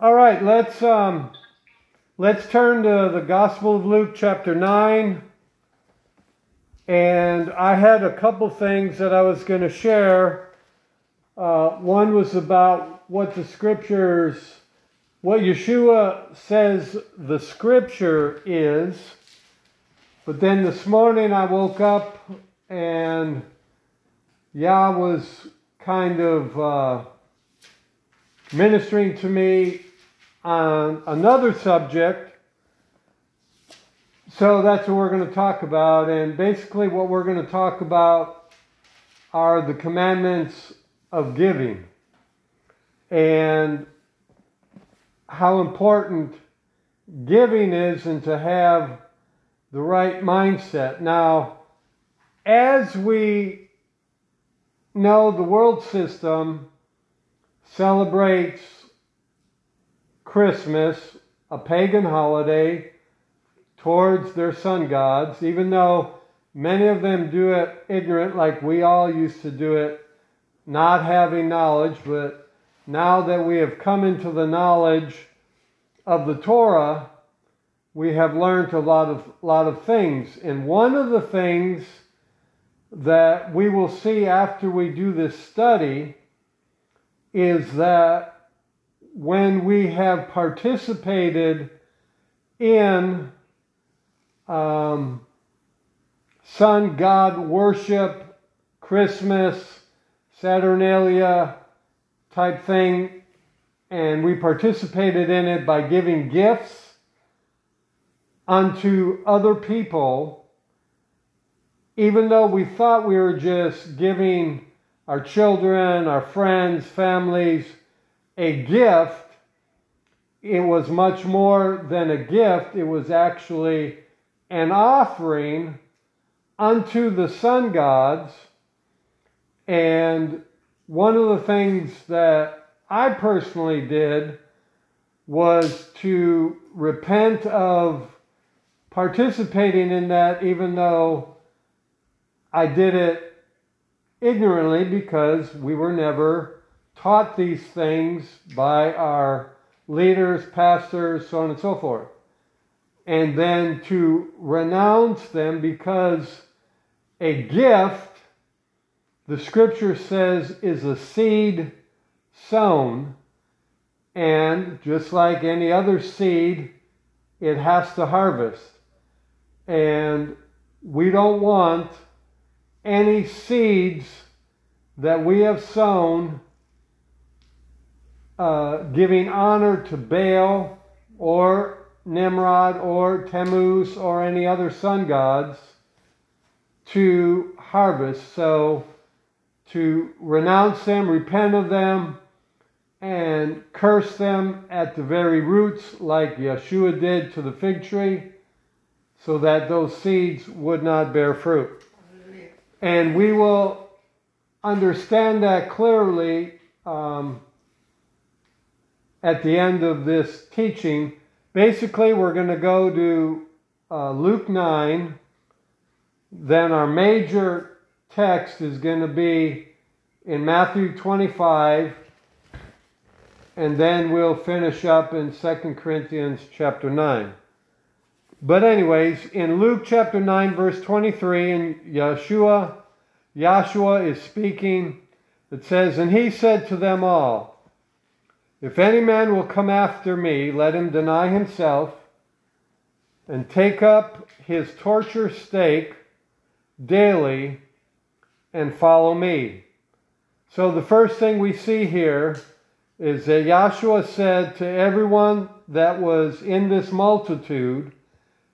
All right, let's um, let's turn to the Gospel of Luke, chapter nine. And I had a couple things that I was going to share. Uh, one was about what the scriptures, what Yeshua says the scripture is. But then this morning I woke up and Yah was kind of uh, ministering to me on another subject. So that's what we're going to talk about. And basically, what we're going to talk about are the commandments of giving and how important giving is and to have the right mindset. Now, as we know, the world system celebrates Christmas, a pagan holiday, towards their sun gods, even though many of them do it ignorant, like we all used to do it, not having knowledge, but now that we have come into the knowledge of the Torah, we have learned a lot of lot of things. And one of the things that we will see after we do this study is that when we have participated in um, sun god worship, Christmas, Saturnalia type thing, and we participated in it by giving gifts unto other people, even though we thought we were just giving our children, our friends, families a gift, it was much more than a gift. It was actually an offering unto the sun gods. And one of the things that I personally did was to repent of participating in that, even though I did it ignorantly because we were never taught these things by our leaders, pastors, so on and so forth and then to renounce them because a gift, the scripture says, is a seed sown, and just like any other seed, it has to harvest. And we don't want any seeds that we have sown uh, giving honor to Baal or Nimrod or Tammuz or any other sun gods to harvest. So to renounce them, repent of them, and curse them at the very roots, like Yeshua did to the fig tree, so that those seeds would not bear fruit. And we will understand that clearly um, at the end of this teaching Basically, we're going to go to uh, Luke 9. Then our major text is going to be in Matthew 25. And then we'll finish up in 2 Corinthians chapter 9. But anyways, in Luke chapter 9 verse 23 and Yeshua Yahshua is speaking. It says, And he said to them all, if any man will come after me, let him deny himself and take up his torture stake daily and follow me. So the first thing we see here is that Yahshua said to everyone that was in this multitude,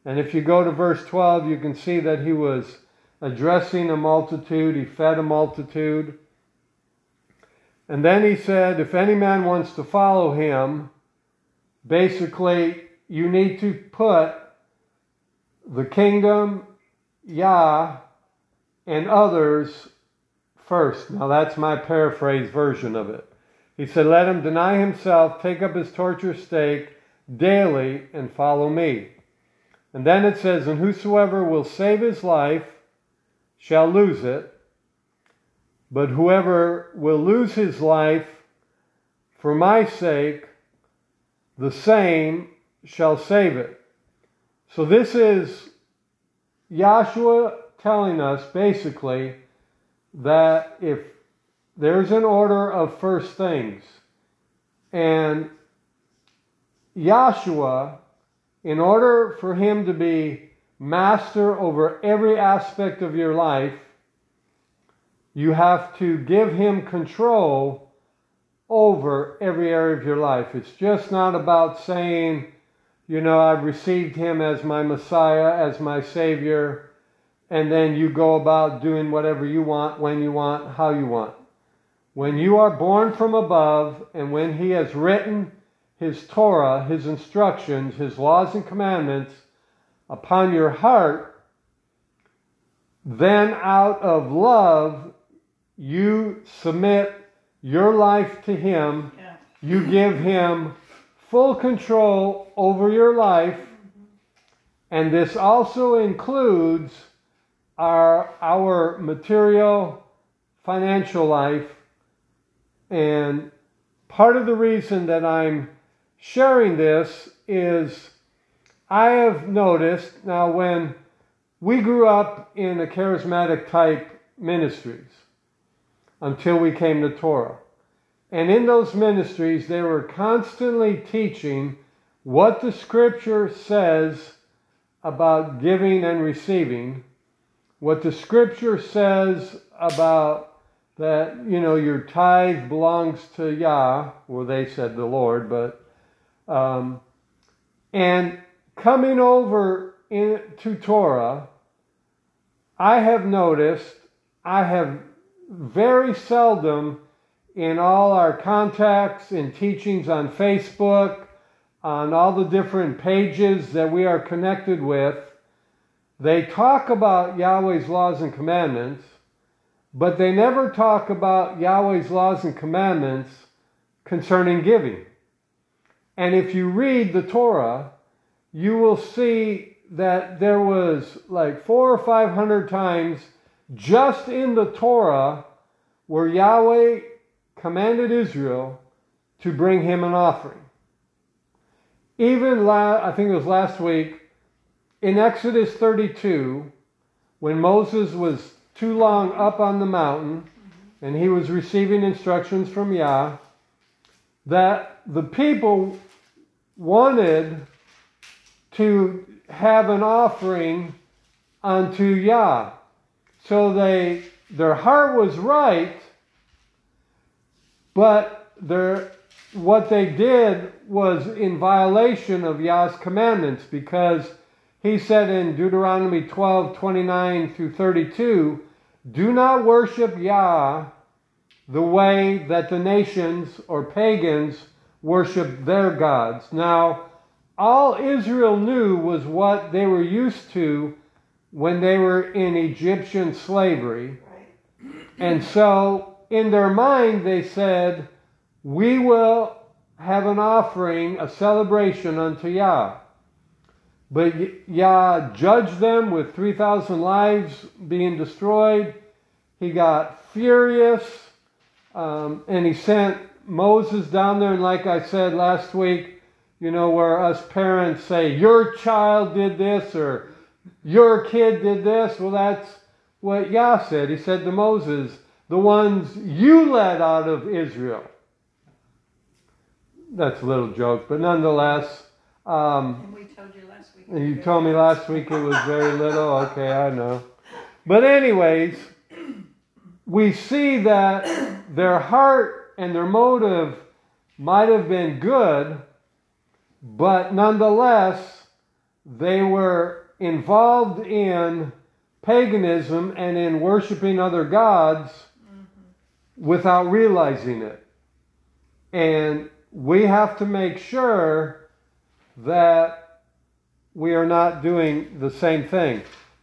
and if you go to verse 12, you can see that he was addressing a multitude, he fed a multitude. And then he said, if any man wants to follow him, basically you need to put the kingdom, Yah, and others first. Now that's my paraphrase version of it. He said, Let him deny himself, take up his torture stake daily, and follow me. And then it says, And whosoever will save his life shall lose it, but whoever will lose his life for my sake the same shall save it. So this is Yahshua telling us basically that if there's an order of first things and Yahshua, in order for him to be master over every aspect of your life, you have to give him control over every area of your life. It's just not about saying, you know, I've received him as my Messiah, as my Savior, and then you go about doing whatever you want, when you want, how you want. When you are born from above, and when he has written his Torah, his instructions, his laws and commandments upon your heart, then out of love, you submit your life to him. Yeah. You give him full control over your life. Mm-hmm. And this also includes our, our material, financial life. And part of the reason that I'm sharing this is I have noticed now when we grew up in a charismatic type ministries until we came to Torah. And in those ministries, they were constantly teaching what the scripture says about giving and receiving, what the scripture says about that, you know, your tithe belongs to Yah, well, they said the Lord, but um, and coming over into Torah, I have noticed, I have very seldom in all our contacts and teachings on Facebook, on all the different pages that we are connected with, they talk about Yahweh's laws and commandments, but they never talk about Yahweh's laws and commandments concerning giving. And if you read the Torah, you will see that there was like four or five hundred times just in the Torah where Yahweh commanded Israel to bring him an offering. Even, la- I think it was last week, in Exodus 32, when Moses was too long up on the mountain and he was receiving instructions from Yah, that the people wanted to have an offering unto Yah. So they their heart was right, but their what they did was in violation of Yah's commandments because he said in Deuteronomy 12, 29 through 32, do not worship Yah the way that the nations or pagans worship their gods. Now, all Israel knew was what they were used to when they were in Egyptian slavery. And so, in their mind, they said, We will have an offering, a celebration unto Yah. But Yah judged them with 3,000 lives being destroyed. He got furious um, and he sent Moses down there. And like I said last week, you know, where us parents say, Your child did this or your kid did this. Well, that's what Yah said. He said to Moses, the ones you led out of Israel. That's a little joke, but nonetheless. Um, and we told you last week. You told me last week it was very little. Okay, I know. But, anyways, we see that their heart and their motive might have been good, but nonetheless, they were involved in paganism and in worshiping other gods mm-hmm. without realizing it. And we have to make sure that we are not doing the same thing.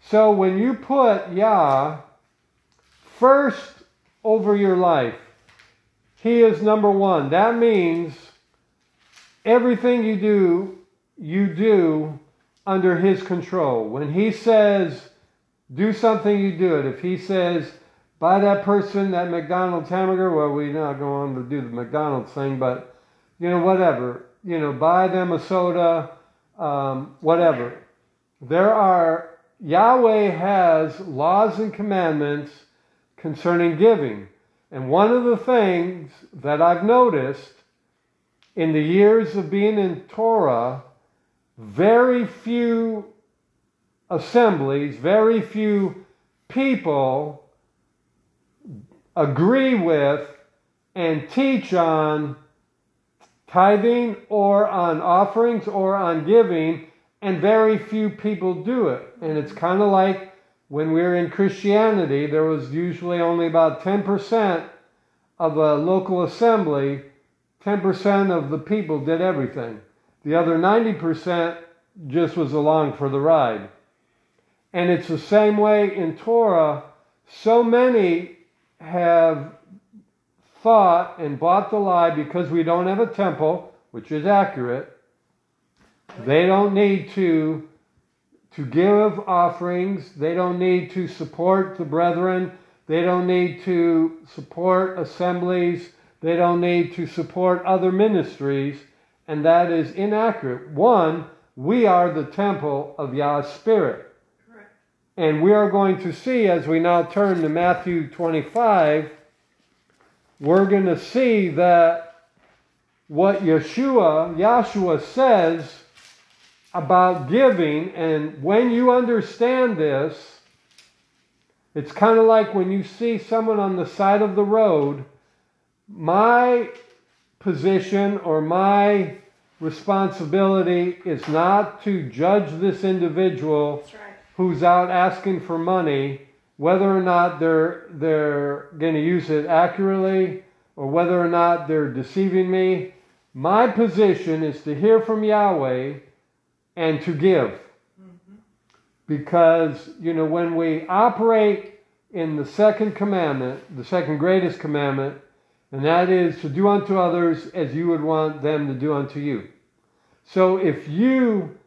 So when you put Yah first over your life, He is number one. That means everything you do, you do under His control. When He says, do something, you do it. If He says, buy that person that McDonald's hamburger, well, we're not going to do the McDonald's thing, but you know, whatever. you know, buy them a soda, um, whatever. There are, Yahweh has laws and commandments concerning giving. And one of the things that I've noticed in the years of being in Torah, very few assemblies, very few people agree with and teach on tithing or on offerings or on giving, and very few people do it. And it's kind of like when we were in Christianity, there was usually only about 10% of a local assembly, 10% of the people did everything. The other 90% just was along for the ride. And it's the same way in Torah. So many have thought and bought the lie because we don't have a temple, which is accurate. They don't need to to give offerings. They don't need to support the brethren. They don't need to support assemblies. They don't need to support other ministries. And that is inaccurate. One, we are the temple of Yah's Spirit. Correct. And we are going to see as we now turn to Matthew 25 we're going to see that what Yeshua, Yahshua says about giving, and when you understand this, it's kind of like when you see someone on the side of the road. My position or my responsibility is not to judge this individual right. who's out asking for money whether or not they're they're going to use it accurately or whether or not they're deceiving me. My position is to hear from Yahweh and to give. Mm-hmm. Because, you know, when we operate in the second commandment, the second greatest commandment, and that is to do unto others as you would want them to do unto you. So if you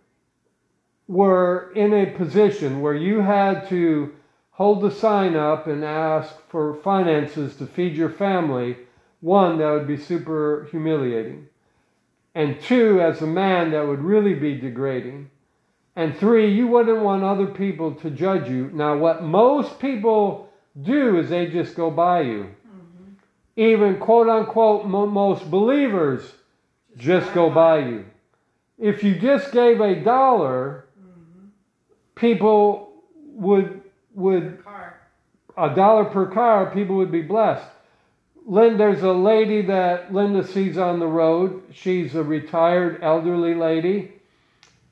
were in a position where you had to hold the sign up and ask for finances to feed your family, one, that would be super humiliating. And two, as a man, that would really be degrading. And three, you wouldn't want other people to judge you. Now, what most people do is they just go by you. Even quote unquote mo- most believers just go by you. If you just gave a dollar, mm-hmm. people would would a dollar per car, people would be blessed. Lynn, there's a lady that Linda sees on the road. She's a retired elderly lady,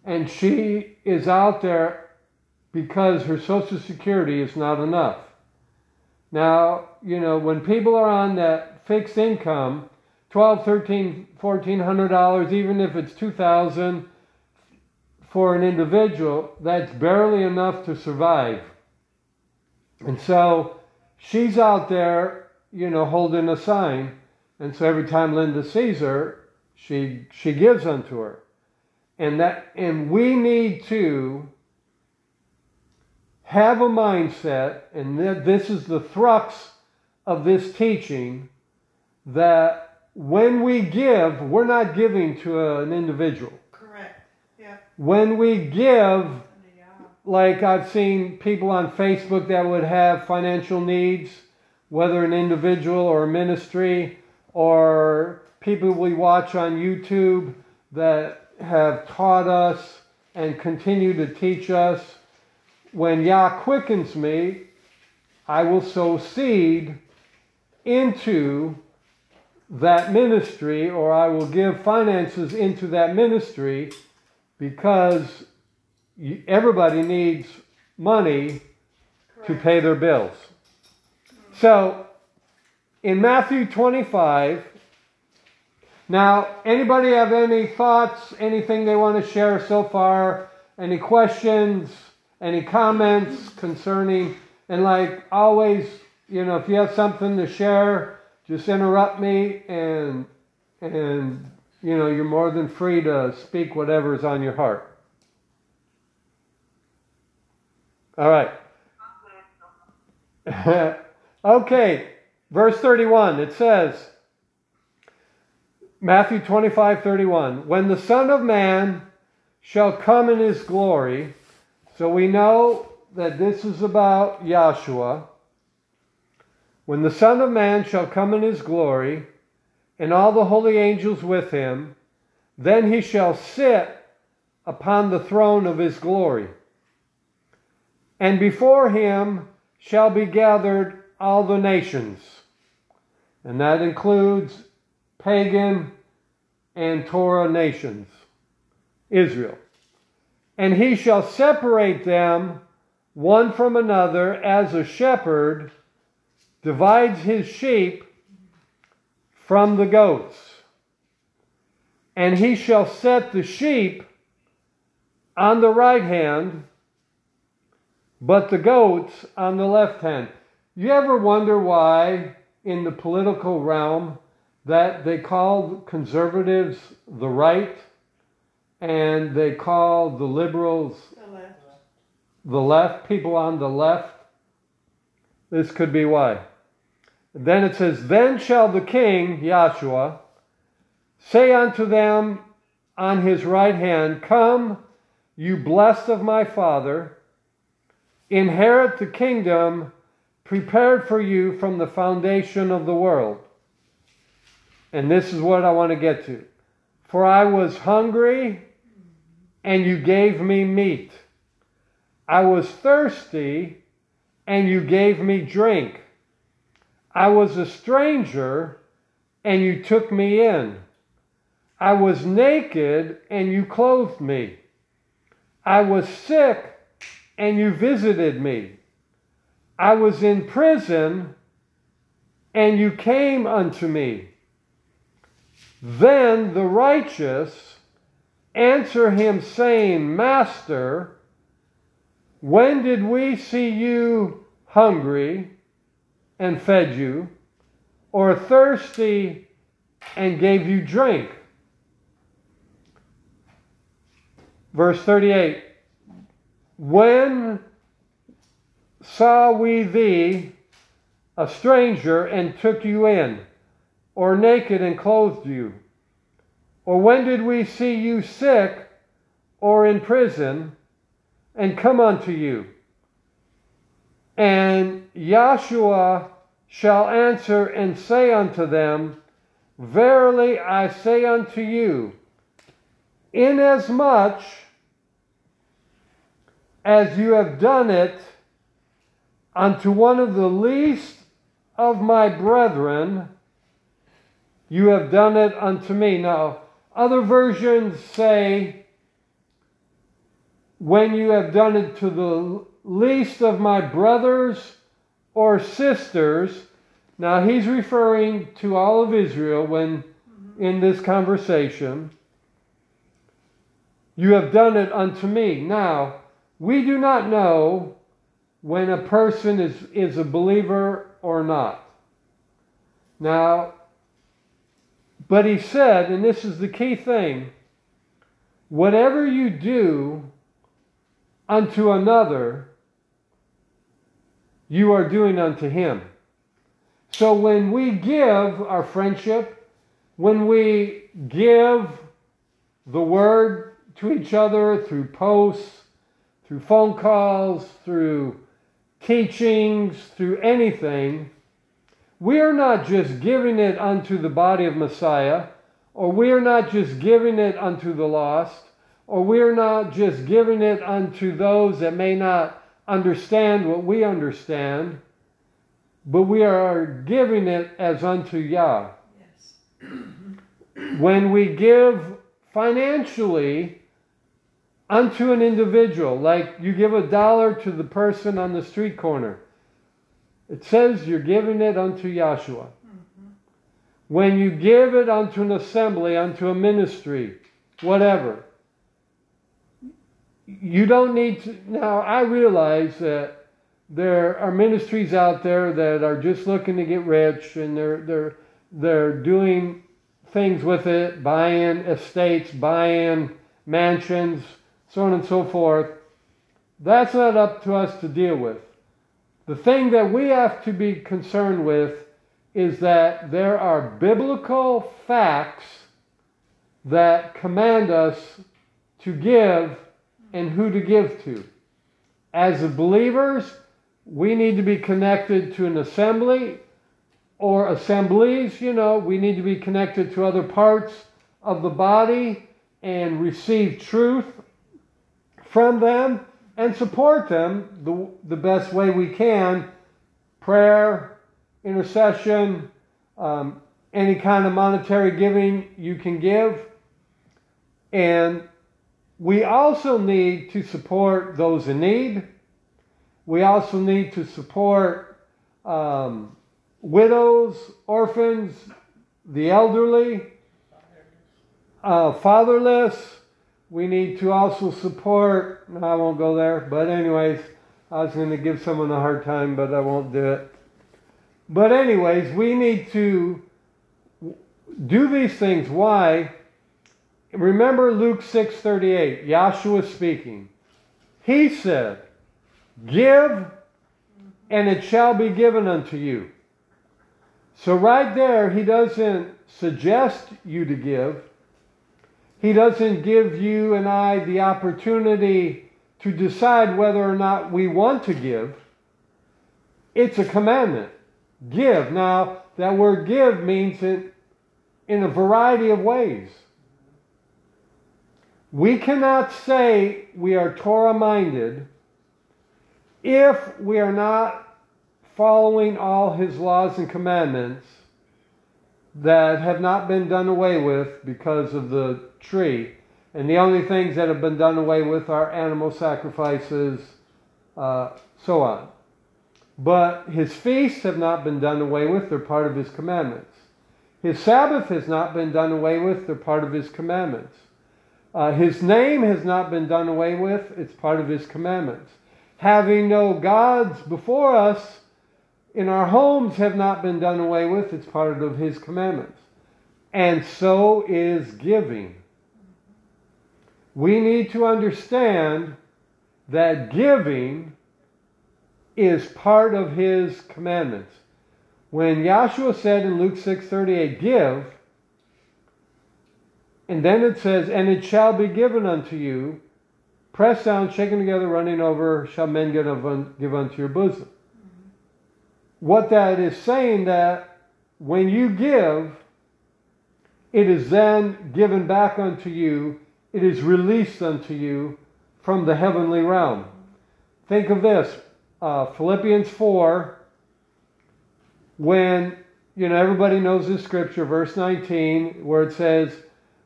and she is out there because her Social Security is not enough. Now, you know, when people are on that fixed income, 12, 13, 1400 dollars, even if it's 2000 for an individual, that's barely enough to survive. And so she's out there, you know, holding a sign. And so every time Linda sees her, she she gives unto her. And that and we need to have a mindset, and th- this is the thrust of this teaching, that when we give, we're not giving to an individual. Correct. Yeah. When we give, like I've seen people on Facebook that would have financial needs, whether an individual or a ministry, or people we watch on YouTube that have taught us and continue to teach us. When Yah quickens me, I will sow seed into that ministry, or I will give finances into that ministry because everybody needs money to pay their bills. So, in Matthew 25, now, anybody have any thoughts, anything they want to share so far? Any questions, any comments concerning, and like always, you know, if you have something to share, just interrupt me and, and, you know, you're more than free to speak whatever's on your heart. All right. okay, verse 31, it says, Matthew 25, 31. When the Son of Man shall come in his glory, so we know that this is about Yahshua. When the Son of Man shall come in his glory, and all the holy angels with him, then he shall sit upon the throne of his glory. And before him shall be gathered all the nations. And that includes pagan and Torah nations, Israel. And he shall separate them one from another as a shepherd divides his sheep from the goats. And he shall set the sheep on the right hand, but the goats on the left hand. You ever wonder why, in the political realm, that they call conservatives the right and they call the liberals The left. the left, people on the left? This could be why. Then it says, Then shall the king, Yahshua, say unto them on his right hand, Come, you blessed of my Father, inherit the kingdom prepared for you from the foundation of the world. And this is what I want to get to. For I was hungry, and you gave me meat. I was thirsty, and you gave me drink. I was a stranger, and you took me in. I was naked, and you clothed me. I was sick, and you visited me. I was in prison, and you came unto me. Then the righteous answer him, saying, Master, when did we see you hungry and fed you, or thirsty and gave you drink? Verse 38 When saw we thee a stranger and took you in, or naked and clothed you? Or when did we see you sick or in prison and come unto you? And Yahshua shall answer and say unto them, Verily I say unto you, inasmuch as you have done it unto one of the least of my brethren, you have done it unto me. Now, other versions say, when you have done it to the least of my brothers or sisters. Now, he's referring to all of Israel when mm-hmm. in this conversation. You have done it unto me. Now, we do not know when a person is, is a believer or not. Now, but he said, and this is the key thing whatever you do unto another, you are doing unto him. So when we give our friendship, when we give the word to each other through posts, through phone calls, through teachings, through anything, we are not just giving it unto the body of Messiah, or we are not just giving it unto the lost, or we are not just giving it unto those that may not understand what we understand, but we are giving it as unto Yah. Yes. When we give financially unto an individual, like you give a dollar to the person on the street corner, it says you're giving it unto Yahshua. When you give it unto an assembly, unto a ministry, whatever, you don't need to. Now, I realize that there are ministries out there that are just looking to get rich and they're, they're, they're doing things with it, buying estates, buying mansions, so on and so forth. That's not up to us to deal with. The thing that we have to be concerned with is that there are biblical facts that command us to give and who to give to. As believers, we need to be connected to an assembly or assemblies, you know, we need to be connected to other parts of the body and receive truth from them and support them the, the best way we can. Prayer, intercession, um, any kind of monetary giving you can give. And we also need to support those in need. We also need to support um, widows, orphans, the elderly, uh, fatherless. We need to also support, I won't go there, but, anyways, I was going to give someone a hard time, but I won't do it. But, anyways, we need to do these things. Why? Remember Luke 6:38, Yahshua speaking. He said, "Give, and it shall be given unto you." So right there, he doesn't suggest you to give. He doesn't give you and I the opportunity to decide whether or not we want to give. It's a commandment. Give. Now, that word give means it in a variety of ways. We cannot say we are Torah minded if we are not following all his laws and commandments that have not been done away with because of the tree. And the only things that have been done away with are animal sacrifices, uh, so on. But his feasts have not been done away with, they're part of his commandments. His Sabbath has not been done away with, they're part of his commandments. Uh, his name has not been done away with, it's part of his commandments. Having no gods before us in our homes have not been done away with, it's part of his commandments. And so is giving. We need to understand that giving is part of his commandments. When Yahshua said in Luke 6:38, "Give," and then it says, "And it shall be given unto you, pressed down, shaken together, running over, shall men give unto your bosom." What that is saying that when you give, it is then given back unto you it is released unto you from the heavenly realm. Think of this uh, Philippians 4, when, you know, everybody knows this scripture, verse 19, where it says,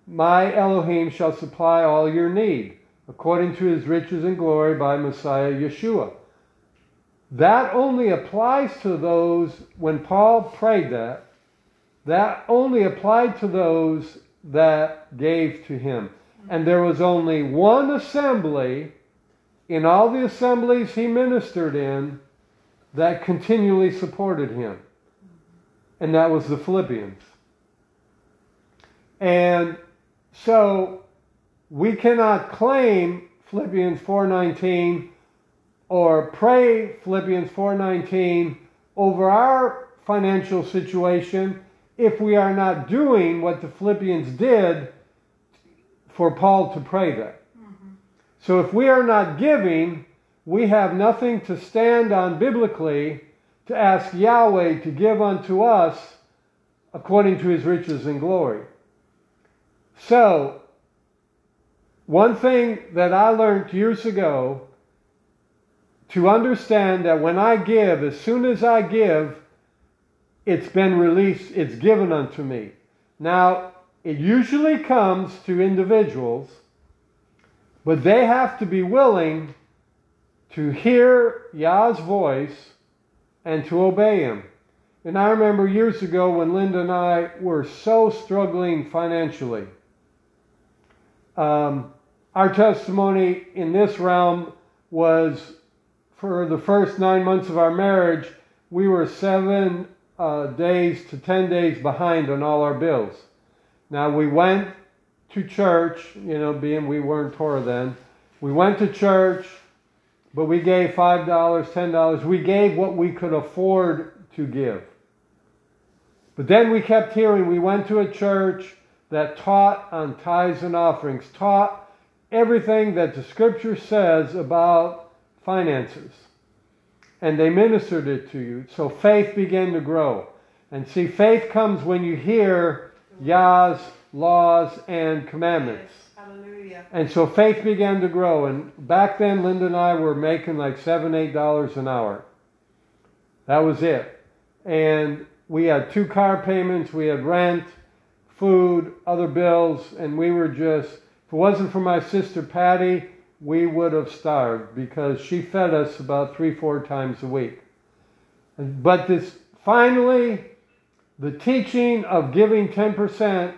My Elohim shall supply all your need, according to his riches and glory by Messiah Yeshua. That only applies to those, when Paul prayed that, that only applied to those that gave to him and there was only one assembly in all the assemblies he ministered in that continually supported him. And that was the Philippians. And so we cannot claim Philippians 4:19 or pray Philippians 4:19 over our financial situation if we are not doing what the Philippians did for Paul to pray that. Mm-hmm. So if we are not giving, we have nothing to stand on biblically to ask Yahweh to give unto us according to his riches and glory. So, one thing that I learned years ago to understand that when I give, as soon as I give, it's been released, it's given unto me. Now, it usually comes to individuals, but they have to be willing to hear Yah's voice and to obey Him. And I remember years ago when Linda and I were so struggling financially. Um, our testimony in this realm was for the first nine months of our marriage, we were seven uh, days to ten days behind on all our bills. Now we went to church, you know, being we weren't Torah then. We went to church, but we gave $5, $10. We gave what we could afford to give. But then we kept hearing, we went to a church, that taught on tithes and offerings, taught everything that the scripture says about finances. And they ministered it to you. So faith began to grow. And see, faith comes when you hear Yah's laws and commandments. Hallelujah. And so faith began to grow. And back then, Linda and I were making like seven, eight dollars an hour. That was it. And we had two car payments, we had rent, food, other bills, and we were just, if it wasn't for my sister Patty, we would have starved because she fed us about three, four times a week. But this finally, the teaching of giving 10%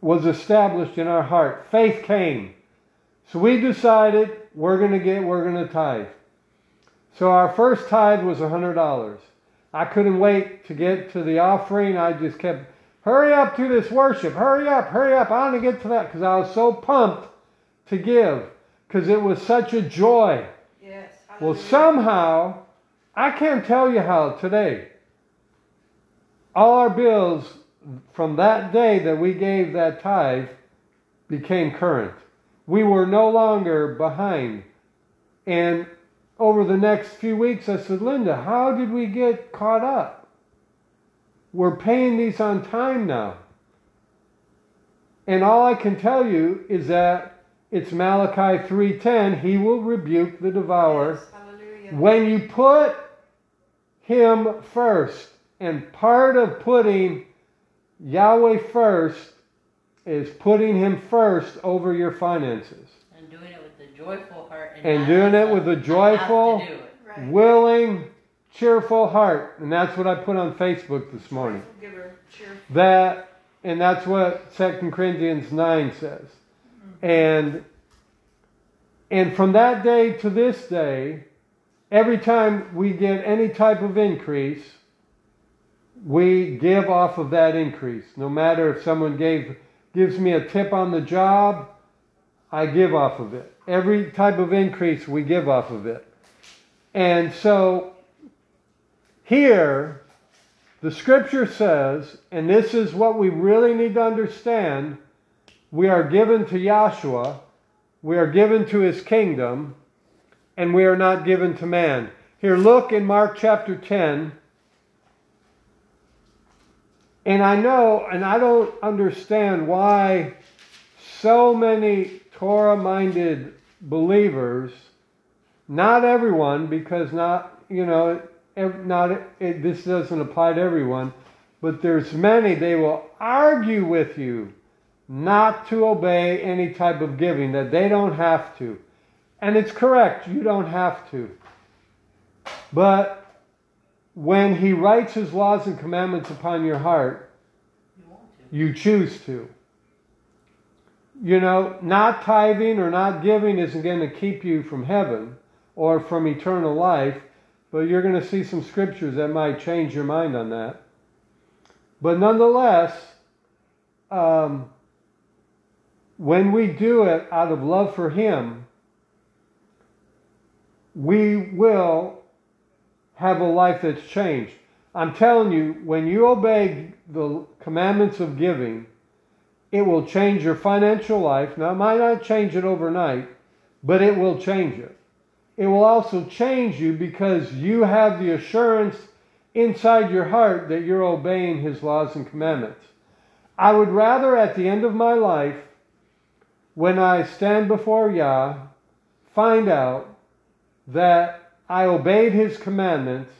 was established in our heart. Faith came. So we decided we're going to get, we're going to tithe. So our first tithe was $100. I couldn't wait to get to the offering. I just kept, hurry up to this worship. Hurry up, hurry up. I want to get to that because I was so pumped to give because it was such a joy. Yes, Well, somehow, I can't tell you how today, all our bills from that day that we gave that tithe became current. We were no longer behind. And over the next few weeks, I said, Linda, how did we get caught up? We're paying these on time now. And all I can tell you is that it's Malachi 3:10, he will rebuke the devourer Yes, when you put him first. And part of putting Yahweh first is putting him first over your finances. And doing it with a joyful heart. And, And doing it with a joyful- Right. Willing, cheerful heart. And that's what I put on Facebook this morning. Joyful giver, cheerful. That and that's what 2 Corinthians 9 says. Mm-hmm. And and from that day to this day, every time we get any type of increase, we give off of that increase. No matter if someone gave gives me a tip on the job, I give off of it. Every type of increase we give off of it. And so here the scripture says, and this is what we really need to understand, we are given to Yahshua, we are given to his kingdom, and we are not given to man. Here, look in Mark chapter 10. And I know, and I don't understand why so many Torah minded believers, not everyone, because not, you know, not it, this doesn't apply to everyone, but there's many, they will argue with you not to obey any type of giving, that they don't have to. And it's correct, you don't have to. But when he writes his laws and commandments upon your heart, You choose to. You know, not tithing or not giving isn't going to keep you from heaven or from eternal life, but you're going to see some scriptures that might change your mind on that. But nonetheless, um, when we do it out of love for Him, we will have a life that's changed. I'm telling you, when you obey the commandments of giving, it will change your financial life. Now, it might not change it overnight, but it will change it. It will also change you because you have the assurance inside your heart that you're obeying His laws and commandments. I would rather at the end of my life, when I stand before Yah, find out that I obeyed His commandments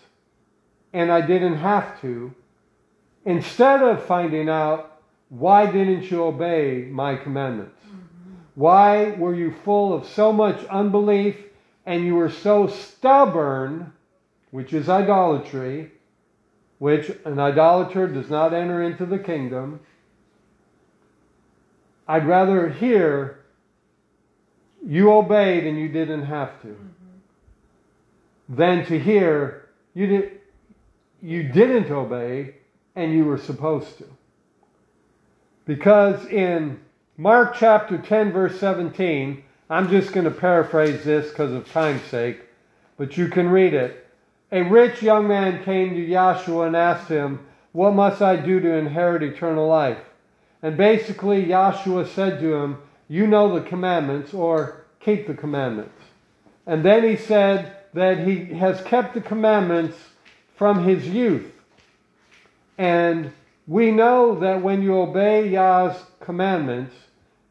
and I didn't have to, instead of finding out why didn't you obey my commandments? Mm-hmm. Why were you full of so much unbelief and you were so stubborn, which is idolatry, which an idolater does not enter into the kingdom? I'd rather hear you obeyed and you didn't have to mm-hmm. Than to hear you did you didn't obey and you were supposed to. Because in Mark chapter 10 verse 17, I'm just going to paraphrase this because of time's sake, but you can read it. A rich young man came to Yahshua and asked him, "What must I do to inherit eternal life?" And basically, Joshua said to him, You know the commandments, or keep the commandments. And then he said that he has kept the commandments from his youth. And we know that when you obey Yah's commandments,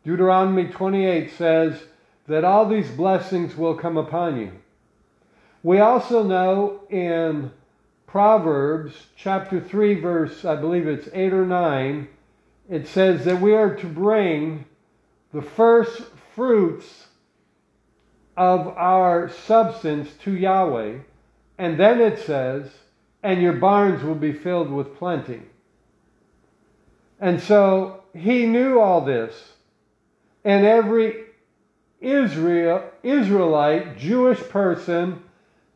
Deuteronomy 28 says that all these blessings will come upon you. We also know in Proverbs chapter 3, verse, I believe it's 8 or 9, it says that we are to bring the first fruits of our substance to Yahweh. And then it says, and your barns will be filled with plenty. And so he knew all this. And every Israel, Israelite, Jewish person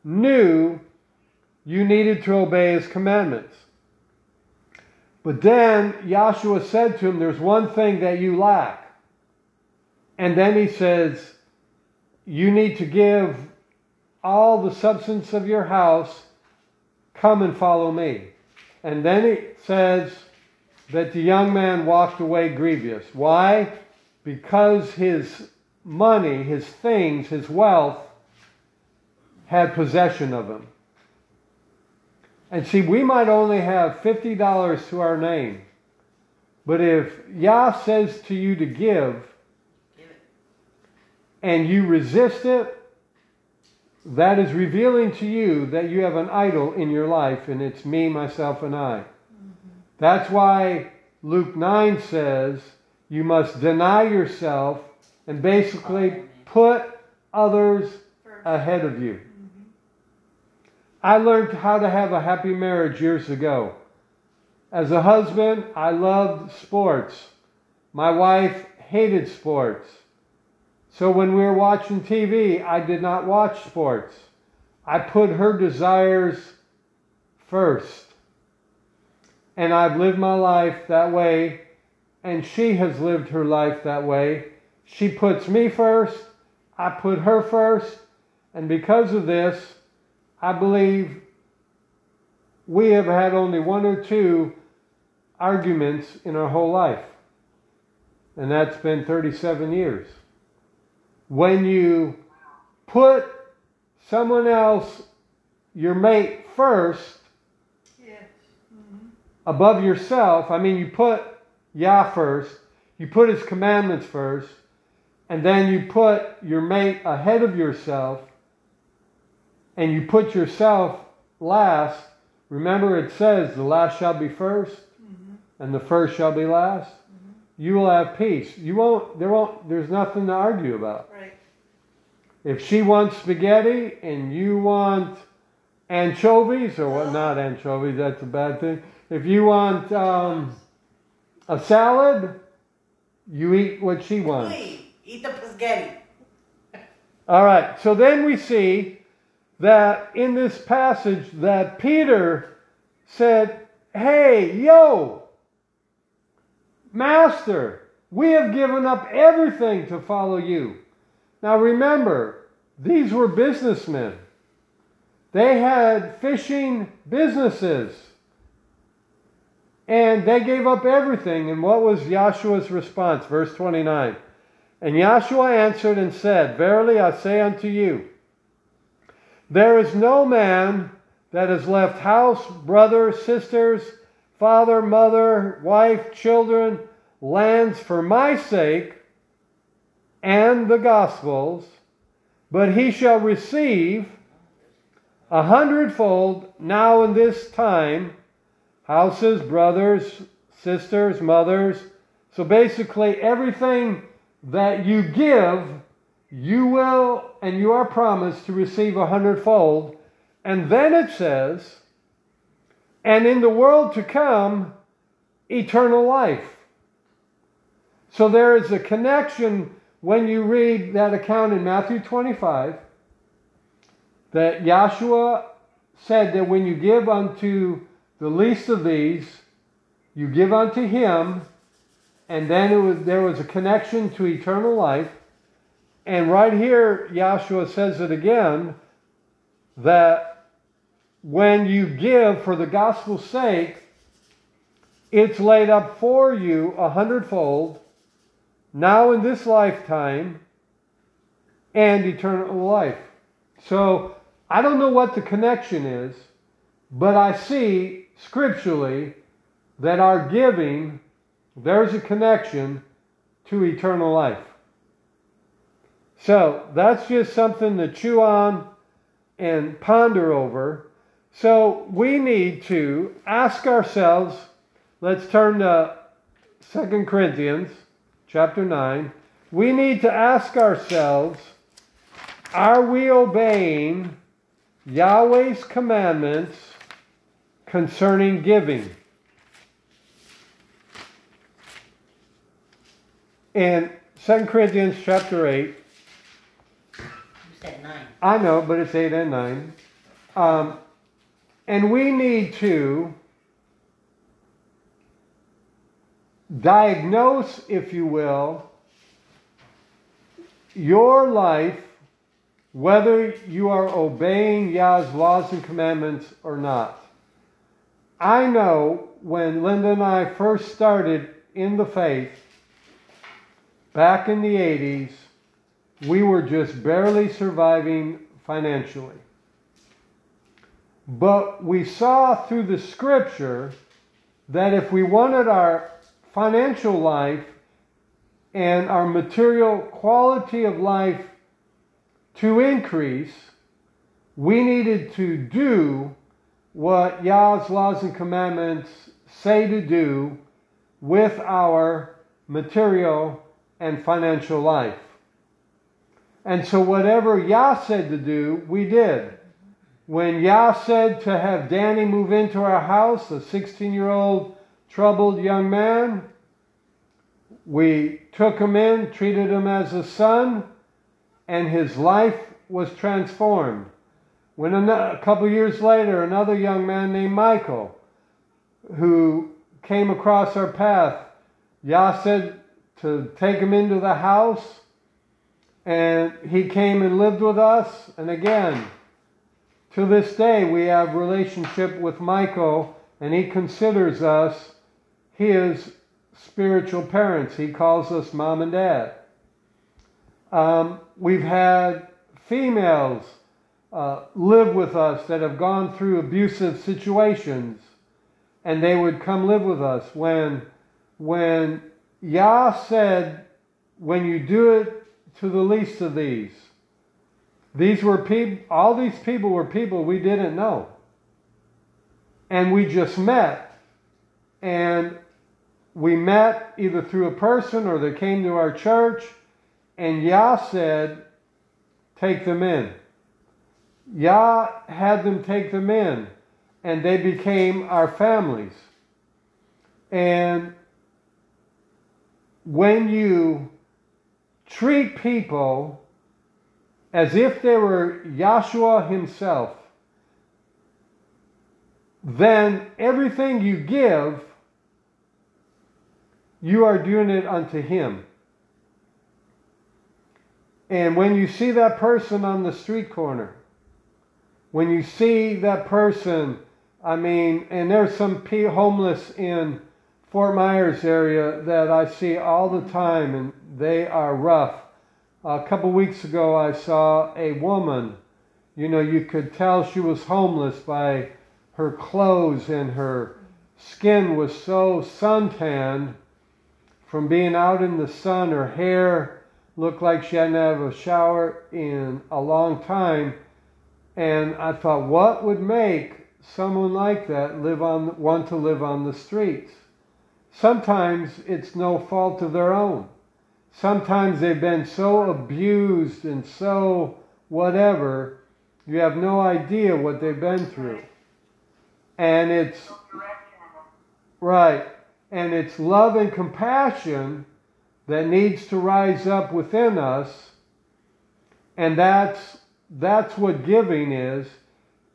knew you needed to obey his commandments. But then Joshua said to him, There's one thing that you lack. And then he says, You need to give all the substance of your house, come and follow me. And then it says that the young man walked away grievous. Why? Because his money, his things, his wealth had possession of him. And see, we might only have $50 to our name. But if Yah says to you to give. And you resist it, that is revealing to you that you have an idol in your life, and it's me, myself, and I. That's why Luke 9 says you must deny yourself and basically put others ahead of you. I learned how to have a happy marriage years ago. As a husband, I loved sports. My wife hated sports. So when we were watching TV, I did not watch sports. I put her desires first. And I've lived my life that way, and she has lived her life that way. She puts me first, I put her first, and because of this, I believe we have had only one or two arguments in our whole life. And that's been 37 years. When you put someone else, your mate, first Yes. Above yourself, I mean, you put Yah first, you put His commandments first, and then you put your mate ahead of yourself, and you put yourself last. Remember, it says, the last shall be first, Mhm. and the first shall be last. You will have peace. You won't. There won't. There's nothing to argue about. Right. If she wants spaghetti and you want anchovies, or what? Not anchovies. That's a bad thing. If you want um, a salad, you eat what she wants. Please, eat the spaghetti. All right. So then we see that in this passage that Peter said, "Hey, yo, master, we have given up everything to follow you." Now remember, these were businessmen. They had fishing businesses. And they gave up everything. And what was Joshua's response? Verse 29. And Joshua answered and said, Verily I say unto you, there is no man that has left house, brother, sisters, father, mother, wife, children, lands for my sake and the gospel's, but he shall receive a hundredfold now in this time houses, brothers, sisters, mothers. So basically, everything that you give, you will and you are promised to receive a hundredfold. And then it says, and in the world to come, eternal life. So there is a connection when you read that account in Matthew 25 that Joshua said that when you give unto the least of these, you give unto him, and then was, there was a connection to eternal life. And right here, Joshua says it again that when you give for the gospel's sake, it's laid up for you a hundredfold, now in this lifetime, and eternal life. So I don't know what the connection is, but I see scripturally that our giving, there's a connection to eternal life. So that's just something to chew on and ponder over. So we need to ask ourselves, let's turn to 2 Corinthians chapter 9. We need to ask ourselves, are we obeying Yahweh's commandments concerning giving? In 2 Corinthians chapter 8, You said nine. I know, but it's 8 and 9. Um, and we need to diagnose, if you will, your life, whether you are obeying Yah's laws and commandments or not. I know when Linda and I first started in the faith, back in the 80s, we were just barely surviving financially. But we saw through the scripture that if we wanted our financial life and our material quality of life to increase, we needed to do what Yah's laws and commandments say to do with our material and financial life. And so, whatever Yah said to do, we did. When Yah said to have Danny move into our house, a 16 year old troubled young man, we took him in, treated him as a son, and his life was transformed. When a couple years later, another young man named Michael, who came across our path, Yah said to take him into the house, and he came and lived with us. And again, to this day, we have relationship with Michael, and he considers us his spiritual parents. He calls us mom and dad. Um, we've had females uh, live with us that have gone through abusive situations, and they would come live with us when when Yah said, "When you do it to the least of these." These were people. All these people were people we didn't know, and we just met, and we met either through a person or they came to our church, and Yah said, Take them in. Yah had them take them in, and they became our families. And when you treat people as if they were Yahshua himself, then everything you give you are doing it unto Him. And when you see that person on the street corner, when you see that person, I mean, and there's some homeless in Fort Myers area that I see all the time, and they are rough. A couple weeks ago, I saw a woman. You know, you could tell she was homeless by her clothes, and her skin was so suntanned from being out in the sun. Her hair looked like she hadn't had a shower in a long time. And I thought, what would make someone like that live on want to live on the streets? Sometimes it's no fault of their own. Sometimes they've been so abused and so whatever, you have no idea what they've been through. And it's right. And it's love and compassion that needs to rise up within us. And that's that's what giving is.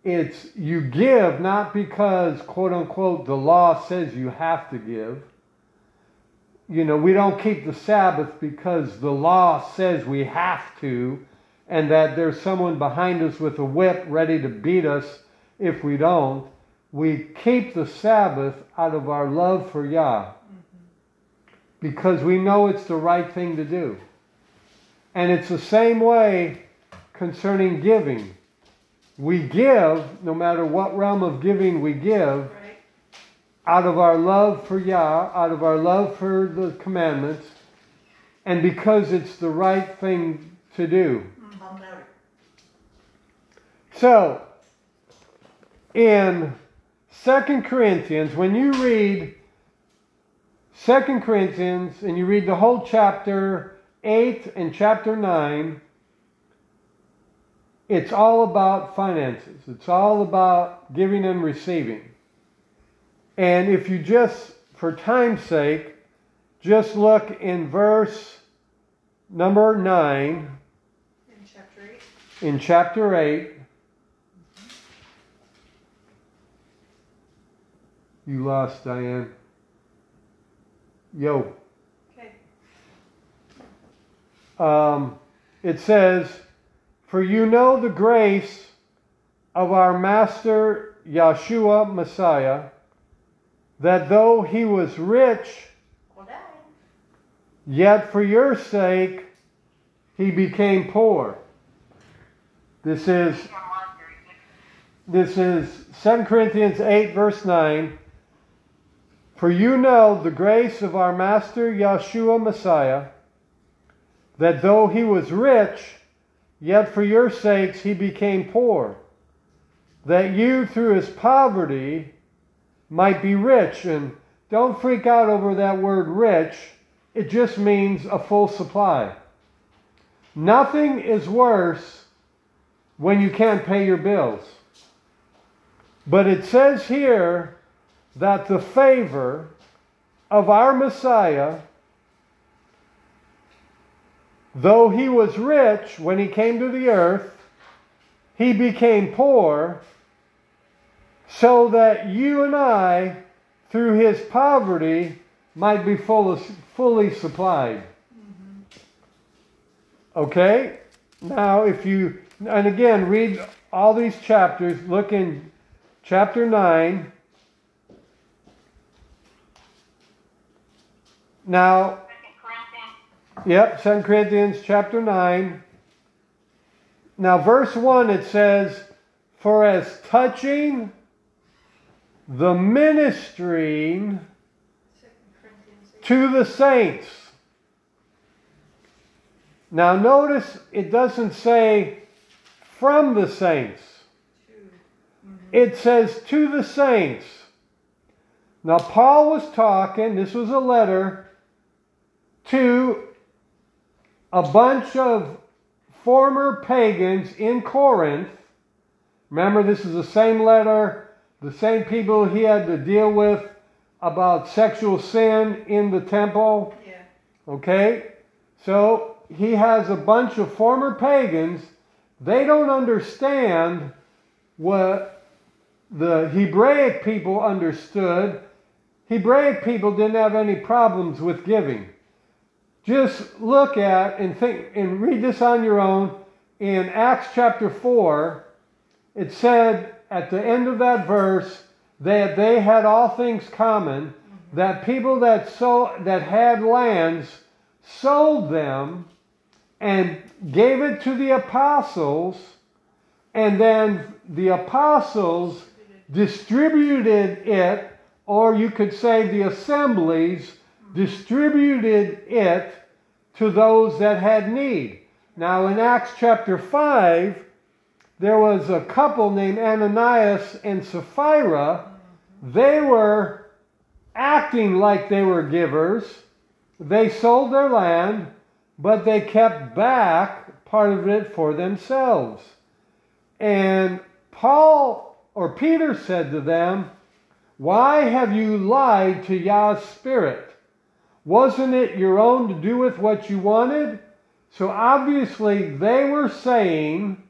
It's you give not because quote unquote the law says you have to give you know we don't keep the sabbath because the law says we have to and that there's someone behind us with a whip ready to beat us if we don't we keep the Sabbath out of our love for Yah because we know it's the right thing to do. And it's the same way concerning giving. We give, no matter what realm of giving we give. Out of our love for Yah, out of our love for the commandments, and because it's the right thing to do. So, in 2 Corinthians, when you read 2 Corinthians and you read the whole chapter 8 and chapter 9, it's all about finances. It's all about giving and receiving. And if you just, for time's sake, just look in verse number 9 In chapter 8. in chapter 8. You lost, Diane. Yo. Okay. Um, it says, For you know the grace of our Master Yeshua Messiah, that though he was rich, yet for your sake he became poor. This is this is 2 Corinthians 8 verse 9. For you know the grace of our master Yeshua Messiah that though he was rich yet for your sakes he became poor that you through his poverty might be rich and don't freak out over that word rich it just means a full supply. Nothing is worse when you can't pay your bills. But it says here that the favor of our Messiah, though he was rich when he came to the earth, he became poor so that you and I, through his poverty, might be full fully supplied. Mm-hmm. Okay? Now, if you, and again, read all these chapters, look in chapter 9. Now, yep, 2 Corinthians chapter 9. Now, verse 1, it says, For as touching the ministering 2 Corinthians 8. to the saints. Now, notice it doesn't say from the saints, it says to the saints. Now, Paul was talking, this was a letter to a bunch of former pagans in Corinth. Remember, this is the same letter, the same people he had to deal with about sexual sin in the temple. Yeah. Okay? So he has a bunch of former pagans. They don't understand what the Hebraic people understood. Hebraic people didn't have any problems with giving. Just look at and think and read this on your own. In Acts chapter 4, it said at the end of that verse that they had all things common, that people that so that had lands sold them and gave it to the apostles, and then the apostles distributed it, or you could say the assemblies distributed it to those that had need. Now, in Acts chapter 5, there was a couple named Ananias and Sapphira. They were acting like they were givers. They sold their land, but they kept back part of it for themselves. And Paul or Peter said to them, Why have you lied to Yah's Spirit? Wasn't it your own to do with what you wanted? So obviously they were saying,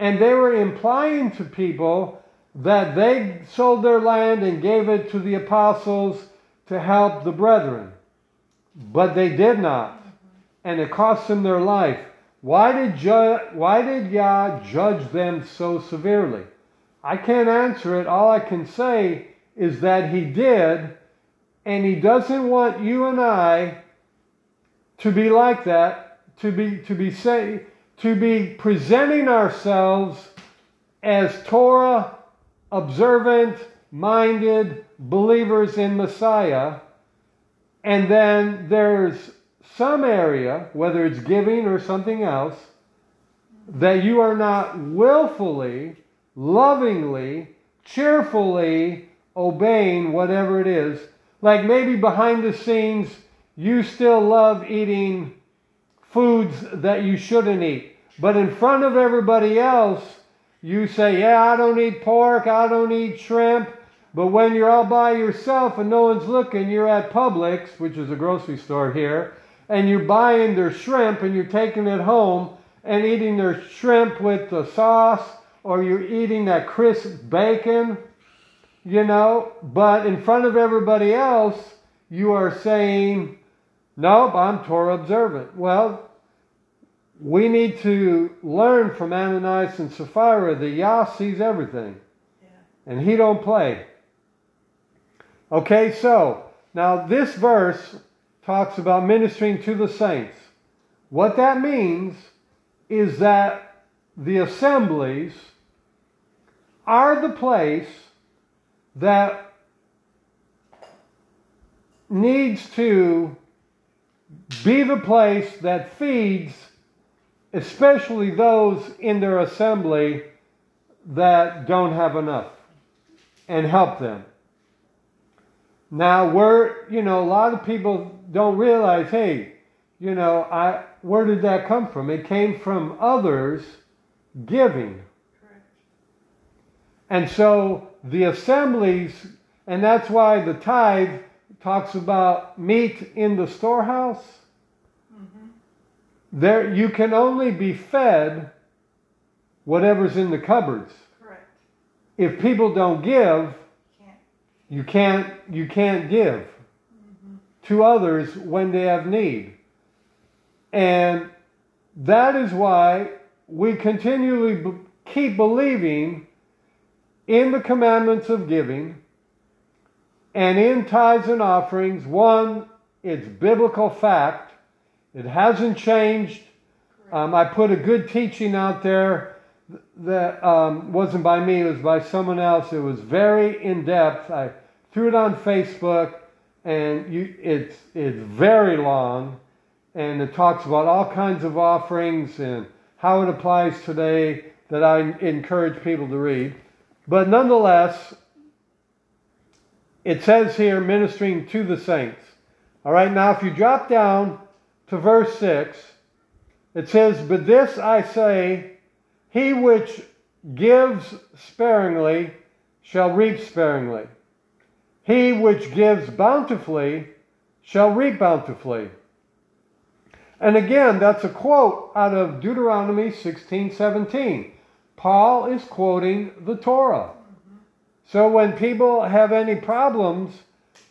and they were implying to people that they sold their land and gave it to the apostles to help the brethren. But they did not. And it cost them their life. Why did, ju- why did Yah judge them so severely? I can't answer it. All I can say is that he did, and he doesn't want you and I to be like that, to be to be say to be presenting ourselves as Torah observant, minded believers in Messiah, and then there's some area, whether it's giving or something else, that you are not willfully, lovingly, cheerfully obeying whatever it is. Like maybe behind the scenes, you still love eating foods that you shouldn't eat. But in front of everybody else, you say, Yeah, I don't eat pork, I don't eat shrimp. But when you're all by yourself and no one's looking, you're at Publix, which is a grocery store here, and you're buying their shrimp and you're taking it home and eating their shrimp with the sauce, or you're eating that crisp bacon, you know. But in front of everybody else, you are saying, Nope, I'm Torah observant. Well, we need to learn from Ananias and Sapphira that Yah sees everything. Yeah. And he don't play. Okay, so now this verse talks about ministering to the saints. What that means is that the assemblies are the place that needs to be the place that feeds especially those in their assembly that don't have enough and help them. Now, we're, you know, a lot of people don't realize, hey, you know, I, where did that come from? It came from others giving. Correct. And so the assemblies, and that's why the tithe talks about meat in the storehouse. There, you can only be fed whatever's in the cupboards. Correct. If people don't give, Can't. you can't you can't give Mm-hmm. to others when they have need. And that is why we continually b- keep believing in the commandments of giving and in tithes and offerings. One, it's biblical fact. It hasn't changed. Um, I put a good teaching out there that um, wasn't by me, it was by someone else. It was very in depth. I threw it on Facebook, and you, it's, it's very long, and it talks about all kinds of offerings and how it applies today that I encourage people to read. But nonetheless, it says here ministering to the saints. All right, now if you drop down to verse 6, it says, But this I say, he which gives sparingly shall reap sparingly. He which gives bountifully shall reap bountifully. And again, that's a quote out of Deuteronomy 16 17. Paul is quoting the Torah. So when people have any problems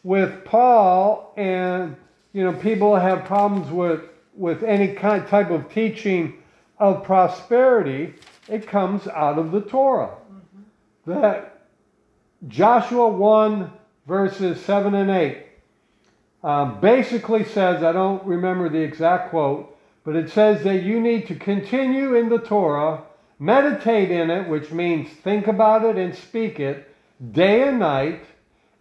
with Paul and you know people have problems with with any kind type of teaching of prosperity, it comes out of the Torah. That Joshua 1 verses 7 and 8 um, basically says, I don't remember the exact quote, but it says that you need to continue in the Torah, meditate in it, which means think about it and speak it day and night,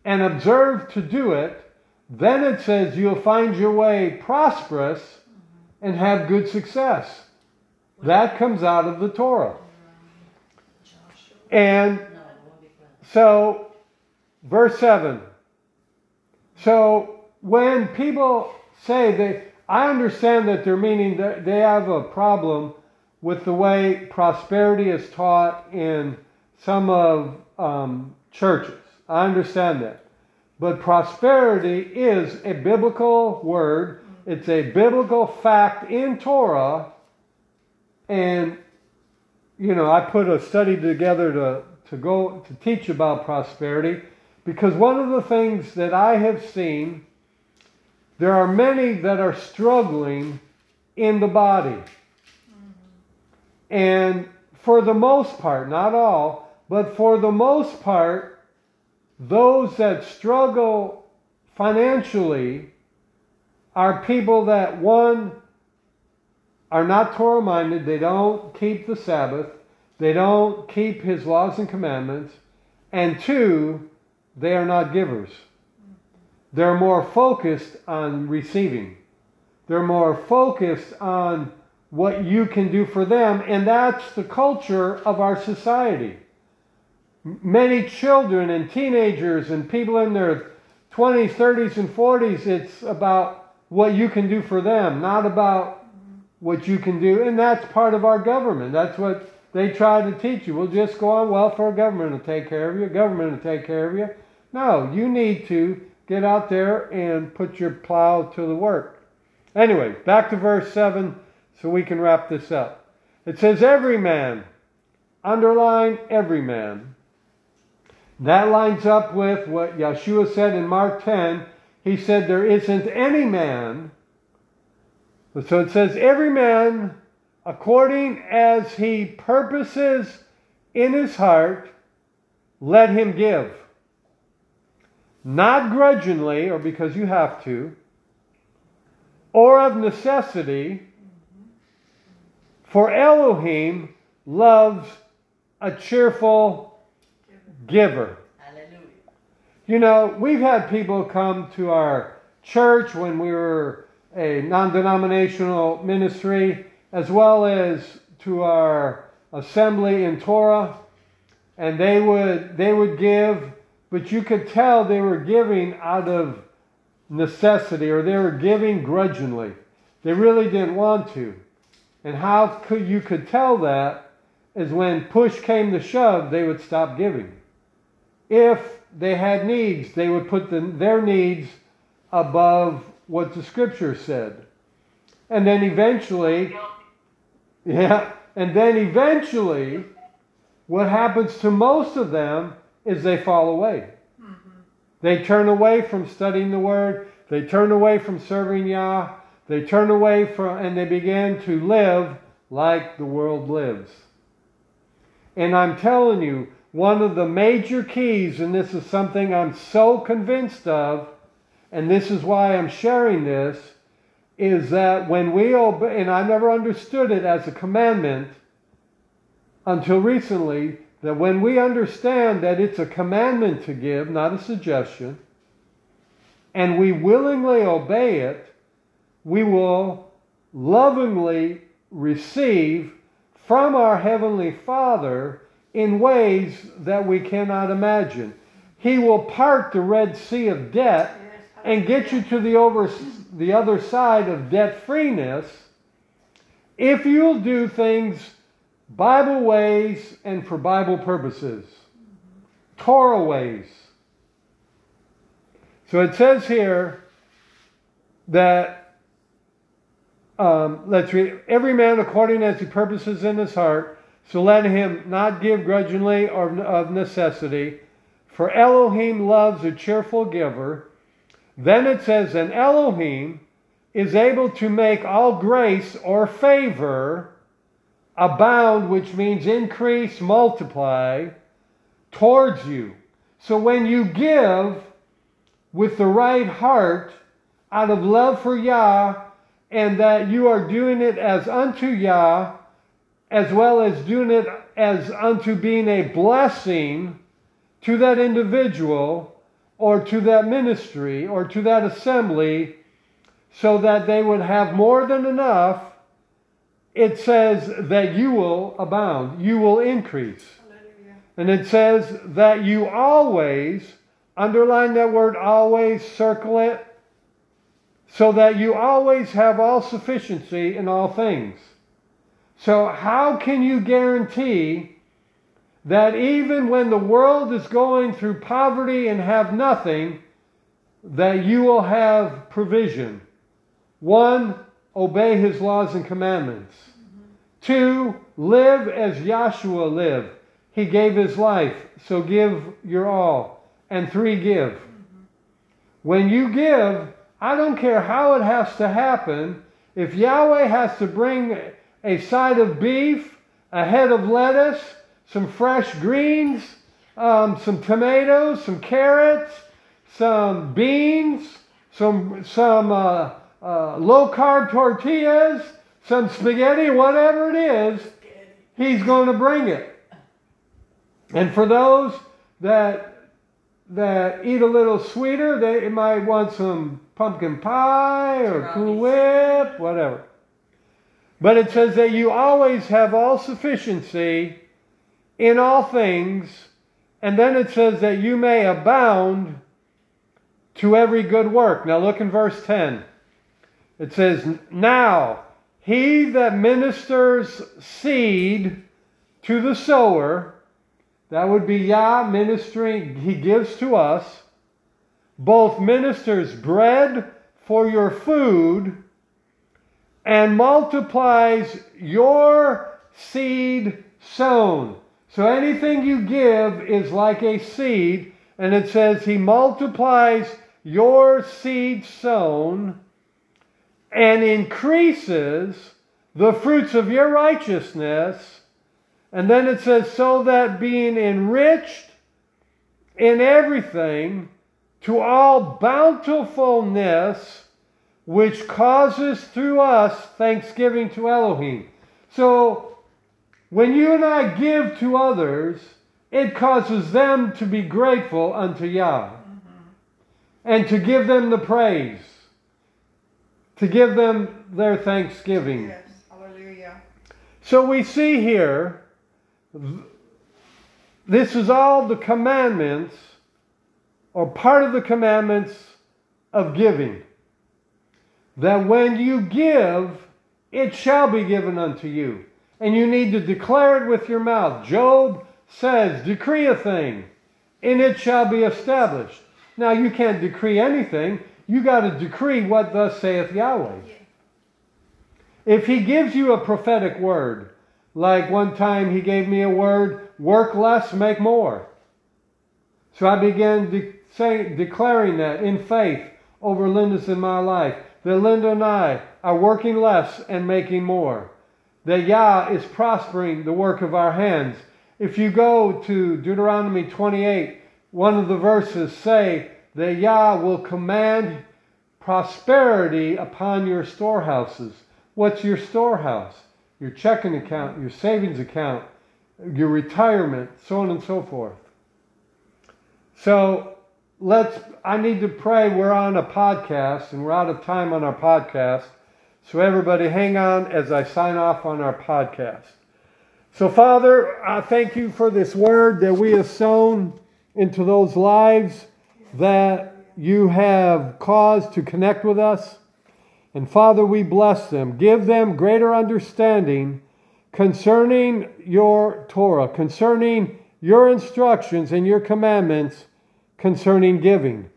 and observe to do it. Then it says you'll find your way prosperous and have good success. That comes out of the Torah. And so, verse 7. So, when people say they, I understand that they're meaning that they have a problem with the way prosperity is taught in some of um, churches. I understand that. But prosperity is a biblical word, it's a biblical fact in Torah. And, you know, I put a study together to, to go to teach about prosperity because one of the things that I have seen, there are many that are struggling in the body. And for the most part, not all, but for the most part, those that struggle financially are people that, one, are not Torah minded, they don't keep the Sabbath, they don't keep his laws and commandments, and two, they are not givers. They're more focused on receiving. They're more focused on what you can do for them, and that's the culture of our society. Many children and teenagers and people in their 20s, 30s, and 40s, it's about what you can do for them, not about what you can do. And that's part of our government. That's what they try to teach you. We'll just go on welfare, government will take care of you, government will take care of you. No, you need to get out there and put your plow to the work. Anyway, back to verse 7 so we can wrap this up. It says, Every man, underline every man. That lines up with what Yeshua said in Mark 10. He said, There isn't any man. So it says, Every man, according as he purposes in his heart, let him give. Not grudgingly or because you have to, or of necessity, for Elohim loves a cheerful giver. Hallelujah. You know, we've had people come to our church when we were a non denominational ministry, as well as to our assembly in Torah, and they would, they would give, but you could tell they were giving out of necessity or they were giving grudgingly. They really didn't want to. And how could you could tell that is when push came to shove, they would stop giving. If they had needs, they would put the, their needs above what the scripture said. And then eventually, yeah, and then eventually, what happens to most of them is they fall away. Mm-hmm. They turn away from studying the Word. They turn away from serving Yah. They turn away from, and they begin to live like the world lives. And I'm telling you, one of the major keys, and this is something I'm so convinced of, and this is why I'm sharing this, is that when we obey, and I never understood it as a commandment until recently, that when we understand that it's a commandment to give, not a suggestion, and we willingly obey it, we will lovingly receive from our Heavenly Father in ways that we cannot imagine. He will part the Red Sea of debt and get you to the over the other side of debt freeness if you'll do things Bible ways and for Bible purposes. Torah ways. So it says here that um, let's read every man according as he purposes in his heart, so let him not give grudgingly or of necessity, for Elohim loves a cheerful giver. Then it says, and Elohim is able to make all grace or favor abound, which means increase, multiply, towards you. So when you give with the right heart, out of love for Yah, and that you are doing it as unto Yah, as well as doing it as unto being a blessing to that individual, or to that ministry, or to that assembly, so that they would have more than enough it says that you will abound, you will increase. Hallelujah. And it says that you always, underline that word always, circle it, so that you always have all sufficiency in all things. So, how can you guarantee that even when the world is going through poverty and have nothing, that you will have provision? One, obey his laws and commandments. Two, live as Yahshua lived. He gave his life, so give your all. And three, give. When you give, I don't care how it has to happen. If Yahweh has to bring a side of beef, a head of lettuce, some fresh greens, um, some tomatoes, some carrots, some beans, some some uh, uh, low carb tortillas, some spaghetti, whatever it is, he's going to bring it. And for those that that eat a little sweeter, they might want some pumpkin pie or Cool Whip, whatever. But it says that you always have all sufficiency in all things, and then it says that you may abound to every good work. Now look in verse 10. It says, Now he that ministers seed to the sower, that would be Yah ministering, he gives to us, both ministers bread for your food and multiplies your seed sown. So anything you give is like a seed, and it says he multiplies your seed sown and increases the fruits of your righteousness. And then it says, so that being enriched in everything to all bountifulness, which causes through us thanksgiving to Elohim. So when you and I give to others, it causes them to be grateful unto Yah mm-hmm. and to give them the praise, to give them their thanksgiving. Yes. Hallelujah. So we see here, this is all the commandments, or part of the commandments of giving. That when you give, it shall be given unto you. And you need to declare it with your mouth. Job says, Decree a thing, and it shall be established. Now, you can't decree anything. You got to decree what thus saith Yahweh. If he gives you a prophetic word, like one time he gave me a word, work less, make more. So I began de- say, declaring that in faith over Linda's in my life. That Linda and I are working less and making more. That Yah is prospering the work of our hands. If you go to Deuteronomy 28, one of the verses say that Yah will command prosperity upon your storehouses. What's your storehouse? Your checking account, your savings account, your retirement, so on and so forth. So let's, I need to pray. We're on a podcast and we're out of time on our podcast. So everybody hang on as I sign off on our podcast. So Father, I thank you for this word that we have sown into those lives that you have caused to connect with us. And Father, we bless them. Give them greater understanding concerning your Torah, concerning your instructions and your commandments concerning giving.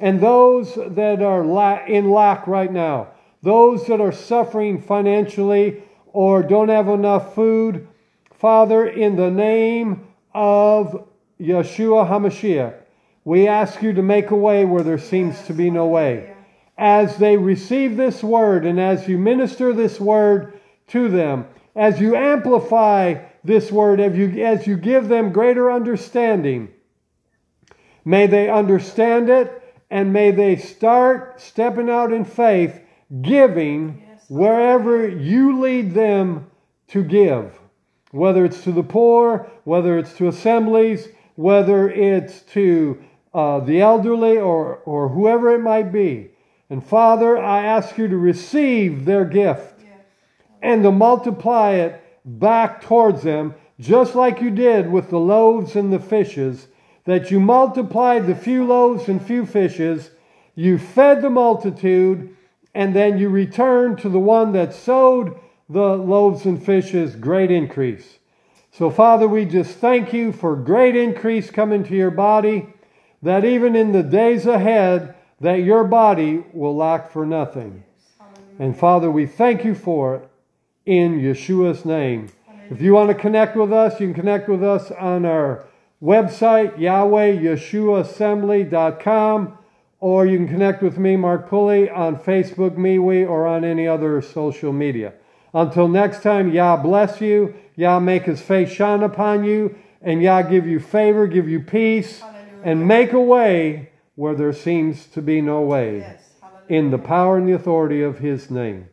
And those that are in lack right now, those that are suffering financially or don't have enough food, Father, in the name of Yeshua HaMashiach, we ask you to make a way where there seems to be no way. As they receive this word and as you minister this word to them, as you amplify this word, as you, as you give them greater understanding, may they understand it and may they start stepping out in faith, giving wherever you lead them to give. Whether it's to the poor, whether it's to assemblies, whether it's to uh, the elderly or, or whoever it might be. And Father, I ask you to receive their gift and to multiply it back towards them, just like you did with the loaves and the fishes, that you multiplied the few loaves and few fishes, you fed the multitude, and then you returned to the one that sowed the loaves and fishes great increase. So, Father, we just thank you for great increase coming to your body, that even in the days ahead, that your body will lack for nothing. And Father, we thank you for it in Yeshua's name. If you want to connect with us, you can connect with us on our website, YahwehYeshuaAssembly.com, or you can connect with me, Mark Pulley, on Facebook, MeWe, or on any other social media. Until next time, Yah bless you. Yah make his face shine upon you. And Yah give you favor, give you peace, Hallelujah. and make a way where there seems to be no way. Yes. In the power and the authority of his name.